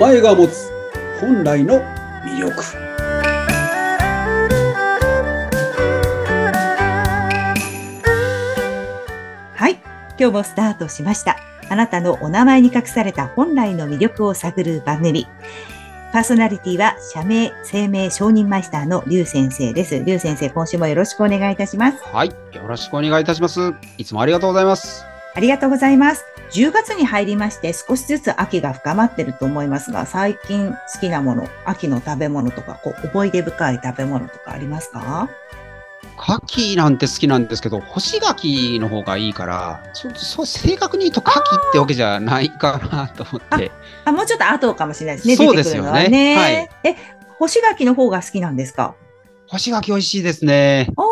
前が持つ本来の魅力はい、今日もスタートしました。あなたのお名前に隠された本来の魅力を探る番組。パーソナリティは社名生命承認マイスターの劉先生です。劉先生、今週もよろしくお願いいたします。はい。よろしくお願いいたします。いつもありがとうございます。ありがとうございます。10月に入りまして少しずつ秋が深まってると思いますが、最近好きなもの、秋の食べ物とか、こう思い出深い食べ物とかありますか？牡蠣なんて好きなんですけど、干し牡蠣の方がいいから、そう正確に言うと牡蠣ってわけじゃないかなと思って。あ、もうちょっと後かもしれないですね。そうですよねね。はいえ、干し柿の方が好きなんですか？干し牡蠣美味しいですね。おー、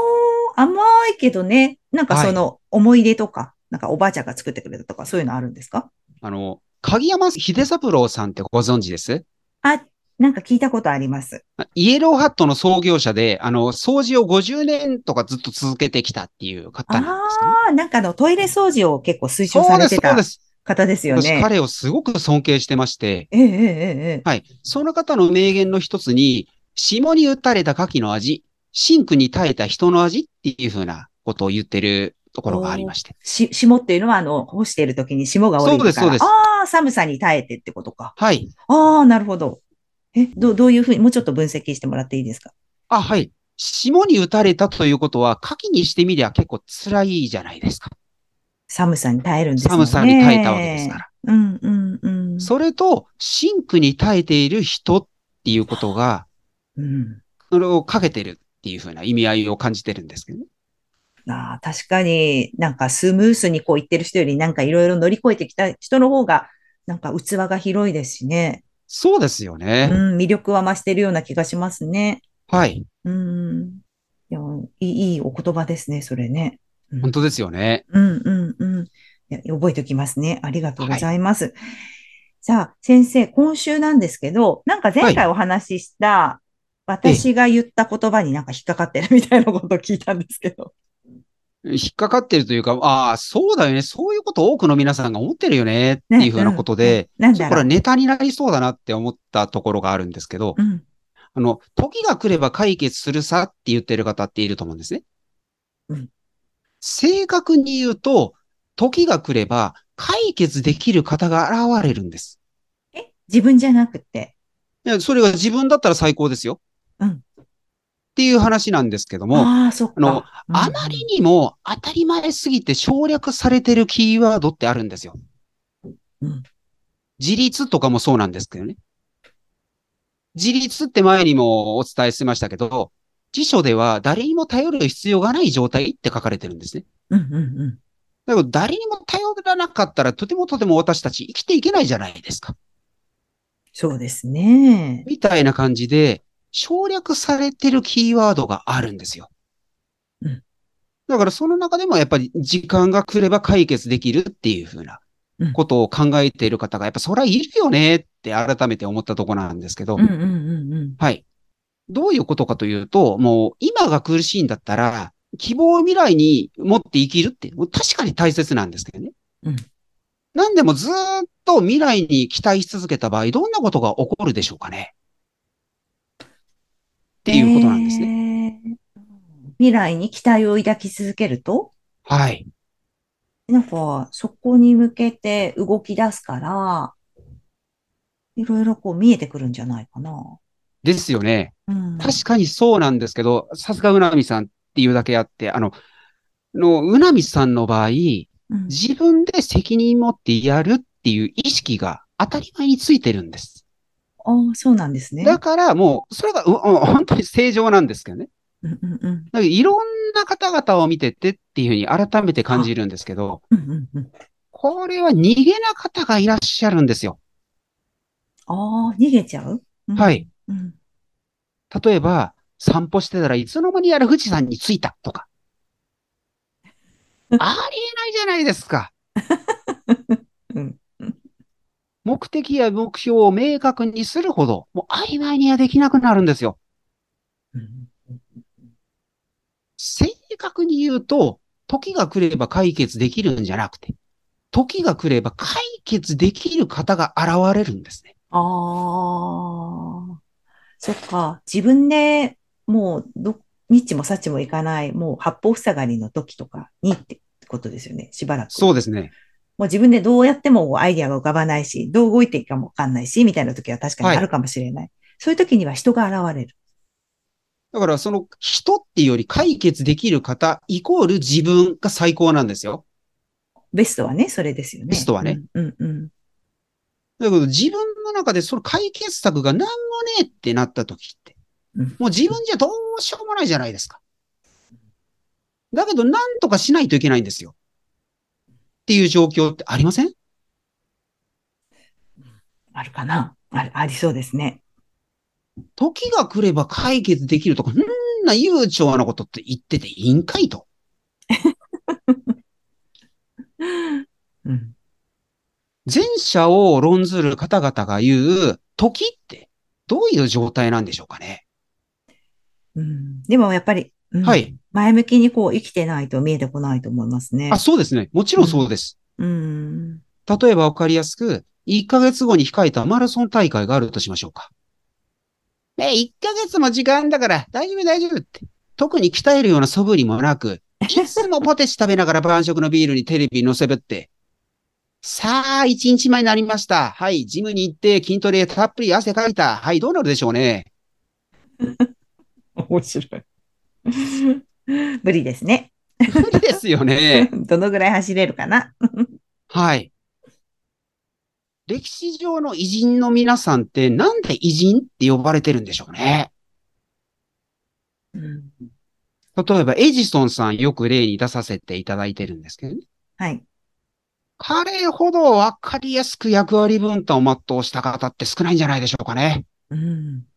甘いけどね、なんかその思い出とか、なんかおばあちゃんが作ってくれたとか、そういうのあるんですか？あの、鍵山秀三郎さんってご存知です？あ、なんか聞いたことあります。イエローハットの創業者で、あの、掃除を50年とかずっと続けてきたっていう方なんですね。ああ、なんかあのトイレ掃除を結構推奨されてた。方ですよね。私彼をすごく尊敬してまして、ええええええ。はい。その方の名言の一つに、霜に打たれた牡蠣の味、真紅に耐えた人の味っていうふうなことを言ってるところがありまして。し、霜っていうのは、あの、干している時に霜が降りるから。そうですそうですああ、寒さに耐えてってことか。はい。ああ、なるほど。え、どう、どういうふうに、もうちょっと分析してもらっていいですか？あ、はい。霜に打たれたということは、牡蠣にしてみりゃ結構辛いじゃないですか。寒さに耐えるんですね。寒さに耐えたわけですから。うん、うん、うん。それと、真紅に耐えている人っていうことが、うん。それをかけてるっていうふうな意味合いを感じてるんですけどね。ああ、確かになんかスムースにこう言ってる人よりなんかいろいろ乗り越えてきた人の方がなんか器が広いですしね。そうですようね。ん、魅力は増してるような気がしますね。はい。うん。いや、いい、いいお言葉ですね、それね。うん本当ですよね。うん、うん、うん。いや覚えておきますね。ありがとうございます。さあ、先生、今週なんですけど、なんか前回お話しした、私が言った言葉になんか引っかかってるみたいなことを聞いたんですけど。引っかかってるというか、ああ、そうだよね。そういうこと多くの皆さんが思ってるよねっていうふうなことで、なんだろう。これはネタになりそうだなって思ったところがあるんですけど、うん。あの、時が来れば解決するさって言ってる方っていると思うんですね。うん正確に言うと、時が来れば解決できる方が現れるんです。え、自分じゃなくて？いや、それが自分だったら最高ですよ。うんっていう話なんですけども、あのうんあまりにも当たり前すぎて省略されてるキーワードってあるんですよ。うん自立とかもそうなんですけどね。自立って前にもお伝えしてましたけど、辞書では誰にも頼る必要がない状態って書かれてるんですね。うんうんうん。だけど誰にも頼らなかったらとてもとても私たち生きていけないじゃないですか。そうですね。みたいな感じで省略されてるキーワードがあるんですよ。うんだからその中でもやっぱり時間が来れば解決できるっていうふうなうんことを考えている方がやっぱそりゃいるよねって改めて思ったところなんですけど、うんうんうんうん。はい。どういうことかというと、もう今が苦しいんだったら、希望を未来に持って生きるって、確かに大切なんですけどね。うんなんでもずーっと未来に期待し続けた場合、どんなことが起こるでしょうかね。っていうことなんですね。ね。未来に期待を抱き続けると、はい。なんか、そこに向けて動き出すから、いろいろこう見えてくるんじゃないかな。ですよね。うん。確かにそうなんですけど、さすがうなみさんっていうだけあって、あの、の、うなみさんの場合、うん自分で責任持ってやるっていう意識が当たり前についてるんです。ああ、そうなんですね。だからもう、それが、ううん本当に正常なんですけどね。うんうんうん。だいろんな方々を見ててっていうふうに改めて感じるんですけど、うんうんうん。これは逃げな方がいらっしゃるんですよ。ああ、逃げちゃう？うんはい。うん。例えば、散歩してたらいつの間にやら富士山に着いたとか。ありえないじゃないですか。うん。目的や目標を明確にするほど、もう曖昧にはできなくなるんですよ。うん正確に言うと、時が来れば解決できるんじゃなくて、時が来れば解決できる方が現れるんですね。ああ、そっか。自分でもうど、ニッチもサッチもいかない、もう八方塞がりの時とかにってことですよね。しばらく。そうですね。もう自分でどうやってもアイデアが浮かばないし、どう動いていいかもわかんないし、みたいな時は確かにあるかもしれない。そういう時には人が現れる。だからその人っていうより解決できる方イコール自分が最高なんですよ。ベストはね、それですよね。ベストはね。うん、うん、うん。だけど自分の中でその解決策が何もねえってなった時って、うんもう自分じゃどうしようもないじゃないですか。だけど何とかしないといけないんですよ。っていう状況ってありません？あるかな？あありそうですね。時が来れば解決できるとか、んな悠長なことって言ってていいんかいと。うん。前者を論ずる方々が言う時ってどういう状態なんでしょうかね？うん、でもやっぱり、うんはい。前向きにこう生きてないと見えてこないと思いますね。あ、そうですね。もちろんそうです。うん。例えばわかりやすく、1ヶ月後に控えたマラソン大会があるとしましょうか。え、1ヶ月も時間だから大丈夫大丈夫って。特に鍛えるような素振りもなく、いつもポテチ食べながら晩食のビールにテレビに乗せぶって。さあ、1日前になりました。はい、ジムに行って筋トレたっぷり汗かいた。はい、どうなるでしょうね。面白い。無理ですね。無理ですよね。どのぐらい走れるかな？はい。歴史上の偉人の皆さんってなんで偉人って呼ばれてるんでしょうね。うん、例えば、エジソンさんよく例に出させていただいてるんですけどね。はい。彼ほどわかりやすく役割分担を全うした方って少ないんじゃないでしょうかね。うん。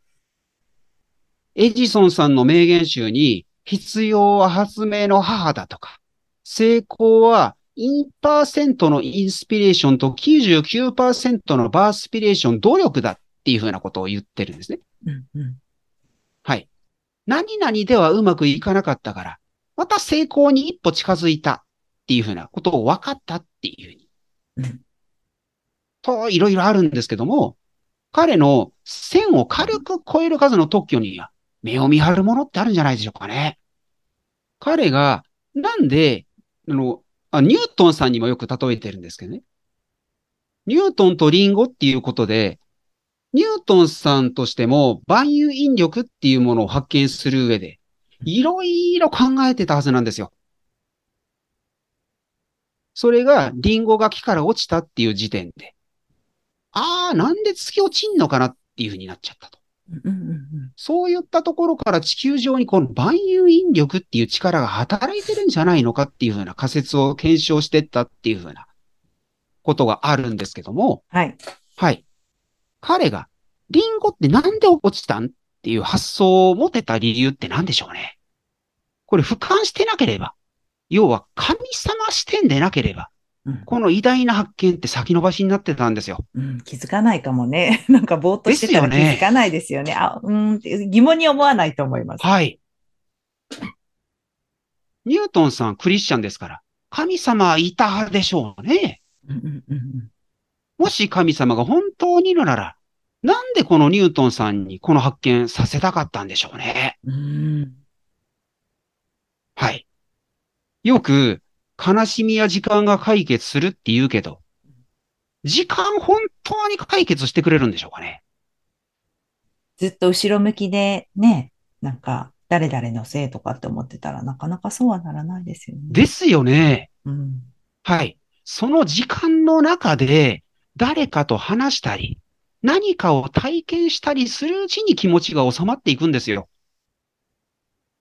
エジソンさんの名言集に、必要は発明の母だとか、成功はインパーセントのインスピレーションと99%のバースピレーション、努力だっていうふうなことを言ってるんですね。うん。うん。はい。何々ではうまくいかなかったから、また成功に一歩近づいたっていうふうなことを分かったっていうふうに。うんと、いろいろあるんですけども、彼の線を軽く超える数の特許には目を見張るものってあるんじゃないでしょうかね。彼が、なんで、あの、あニュートンさんにもよく例えてるんですけどね。ニュートンとリンゴっていうことで、ニュートンさんとしても万有引力っていうものを発見する上で、いろいろ考えてたはずなんですよ。それがリンゴが木から落ちたっていう時点で、ああ、なんで月落ちんのかなっていうふうになっちゃったと。そういったところから地球上にこの万有引力っていう力が働いてるんじゃないのかっていうふうな仮説を検証してったっていうふうなことがあるんですけども、はい。はい。彼が、リンゴってなんで落ちたんっていう発想を持てた理由って何でしょうね。これ俯瞰してなければ、要は神様視点でなければ、うん。この偉大な発見って先延ばしになってたんですよ。うん、気づかないかもね。なんかぼーっとしてたら気づかないですよね。あ、うーん疑問に思わないと思います。はい。ニュートンさんクリスチャンですから、神様はいたでしょうね。うんうんうんもし神様が本当にいるなら、なんでこのニュートンさんにこの発見させたかったんでしょうね。うん。うんはい。よく、悲しみや時間が解決するって言うけど、時間本当に解決してくれるんでしょうかね？ずっと後ろ向きでね、なんか誰々のせいとかって思ってたらなかなかそうはならないですよね。ですよね。うん。はい。その時間の中で、誰かと話したり、何かを体験したりするうちに気持ちが収まっていくんですよ。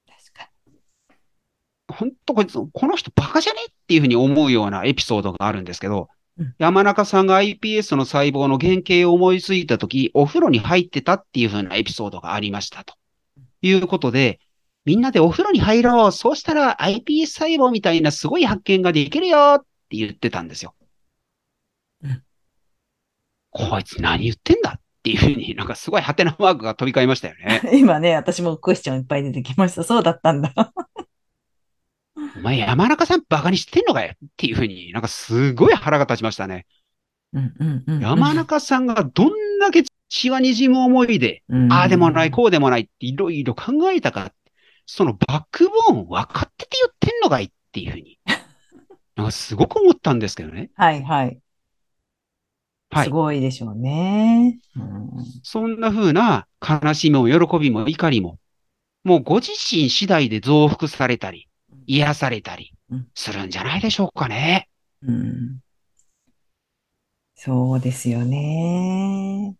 確か本当こいつ、この人バカじゃね？っていうふうに思うようなエピソードがあるんですけどうん、山中さんが iPS の細胞の原型を思いついたとき、お風呂に入ってたっていうふうなエピソードがありましたと。いうことで、みんなでお風呂に入ろう。そうしたら iPS 細胞みたいなすごい発見ができるよって言ってたんですよ。うんこいつ何言ってんだっていうふうに なんかすごいハテナマークが飛び交いましたよね。に。今ね、私もクエスチョンいっぱい出てきました。そうだったんだ。お前山中さんバカにしてんのかよっていうふうになんかすごい腹が立ちましたね。うんうんうん。山中さんがどんだけ血は滲む思いで、うんああでもない、こうでもないっていろいろ考えたか、そのバックボーン分かってて言ってんのかいっていうふうに、なんかすごく思ったんですけどね。はいはい。はい。すごいでしょうね。うんそんな風な悲しみも喜びも怒りも、もうご自身次第で増幅されたり、癒されたりうんするんじゃないでしょうかね。うんそうですよね。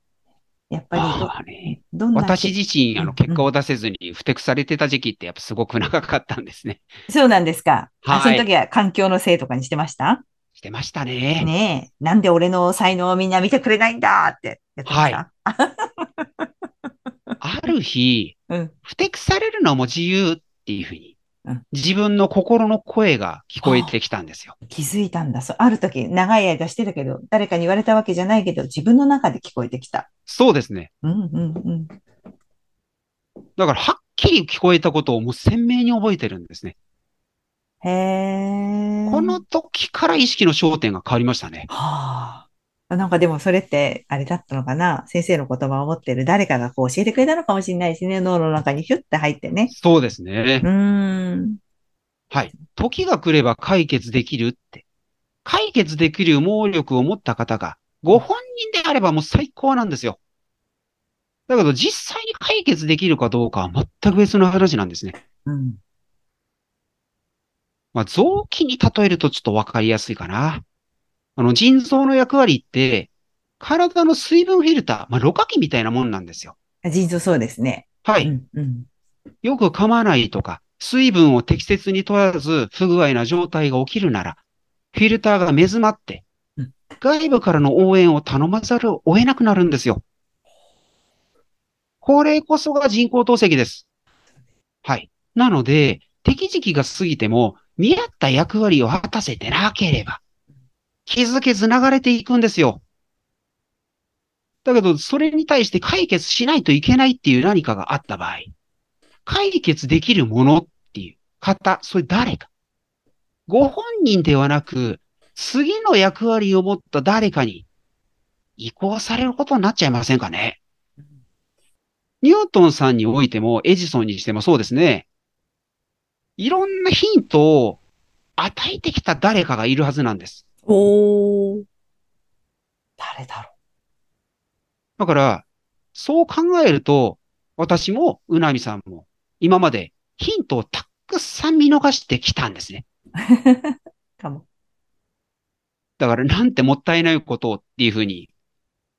やっぱりど、どんな私自身、あの、うん結果を出せずに不適されてた時期ってやっぱすごく長かったんですね。そうなんですか。あ、はいその時は環境のせいとかにしてました？してましたね。ねえ。なんで俺の才能をみんな見てくれないんだって言ってました？ある日、うん。不適されるのも自由っていうふうにうん、自分の心の声が聞こえてきたんですよ。気づいたんだ。そう、ある時、長い間してたけど、誰かに言われたわけじゃないけど、自分の中で聞こえてきた。そうですね。うんうんうん。だから、はっきり聞こえたことをもう鮮明に覚えてるんですね。へえ。この時から意識の焦点が変わりましたね。はあ。なんかでもそれって、あれだったのかな？先生の言葉を持ってる誰かがこう教えてくれたのかもしれないしね。脳の中にヒュッて入ってね。そうですねう。ーん。はい。時が来れば解決できるって。解決できる能力を持った方が、ご本人であればもう最高なんですよ。だけど実際に解決できるかどうかは全く別の話なんですね。うん。まあ、臓器に例えるとちょっとわかりやすいかな。あの、腎臓の役割って、体の水分フィルター、まあ、ろ過器みたいなもんなんですよ。腎臓そうですね。はい。うんうん。よく噛まないとか、水分を適切に取らず不具合な状態が起きるなら、フィルターが目詰まってうん、外部からの応援を頼まざるを得なくなるんですよ。これこそが人工透析です。はい。なので、適時期が過ぎても、見合った役割を果たせてなければ、気づけず流れていくんですよ。だけど、それに対して解決しないといけないっていう何かがあった場合、解決できるものっていう方、それ誰か。ご本人ではなく、次の役割を持った誰かに移行されることになっちゃいませんかね。ニュートンさんにおいても、エジソンにしてもそうですね。いろんなヒントを与えてきた誰かがいるはずなんです。おー。誰だろだから、そう考えると、私も、うなみさんも、今までヒントをたくさん見逃してきたんですね。う。かも。だから、なんてもったいないことをっていうふうに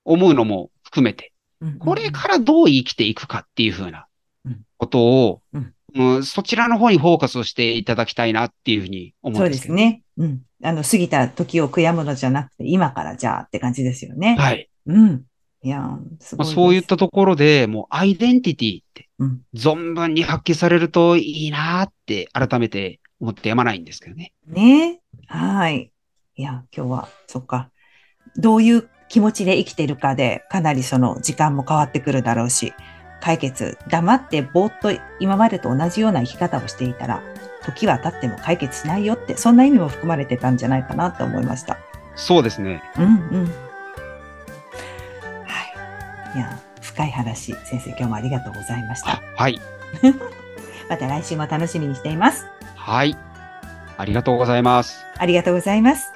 思うのも含めて、うんこれからどう生きていくかっていうふうなうんことを、うんうんそちらの方にフォーカスをしていただきたいなっていうふうに思そううんでけど。ですすね。うん。あの、過ぎた時を悔やむのじゃなくて、今からじゃあって感じですよね。はい。うん。いやー、すごい。まあそういったところで、もうアイデンティティってうん。存分に発揮されるといいなって改めて思ってやまないんですけどね。ねはい。いや、今日は、そっか。どういう気持ちで生きてるかで、かなりその時間も変わってくるだろうし、解決、黙ってぼーっと今までと同じような生き方をしていたら、時は経っても解決しないよって、そんな意味も含まれてたんじゃないかなと思いました。そうですね。うんうん。はい。いや、深い話、先生今日もありがとうございましたあ。はい。また来週も楽しみにしています。はい。ありがとうございます。ありがとうございます。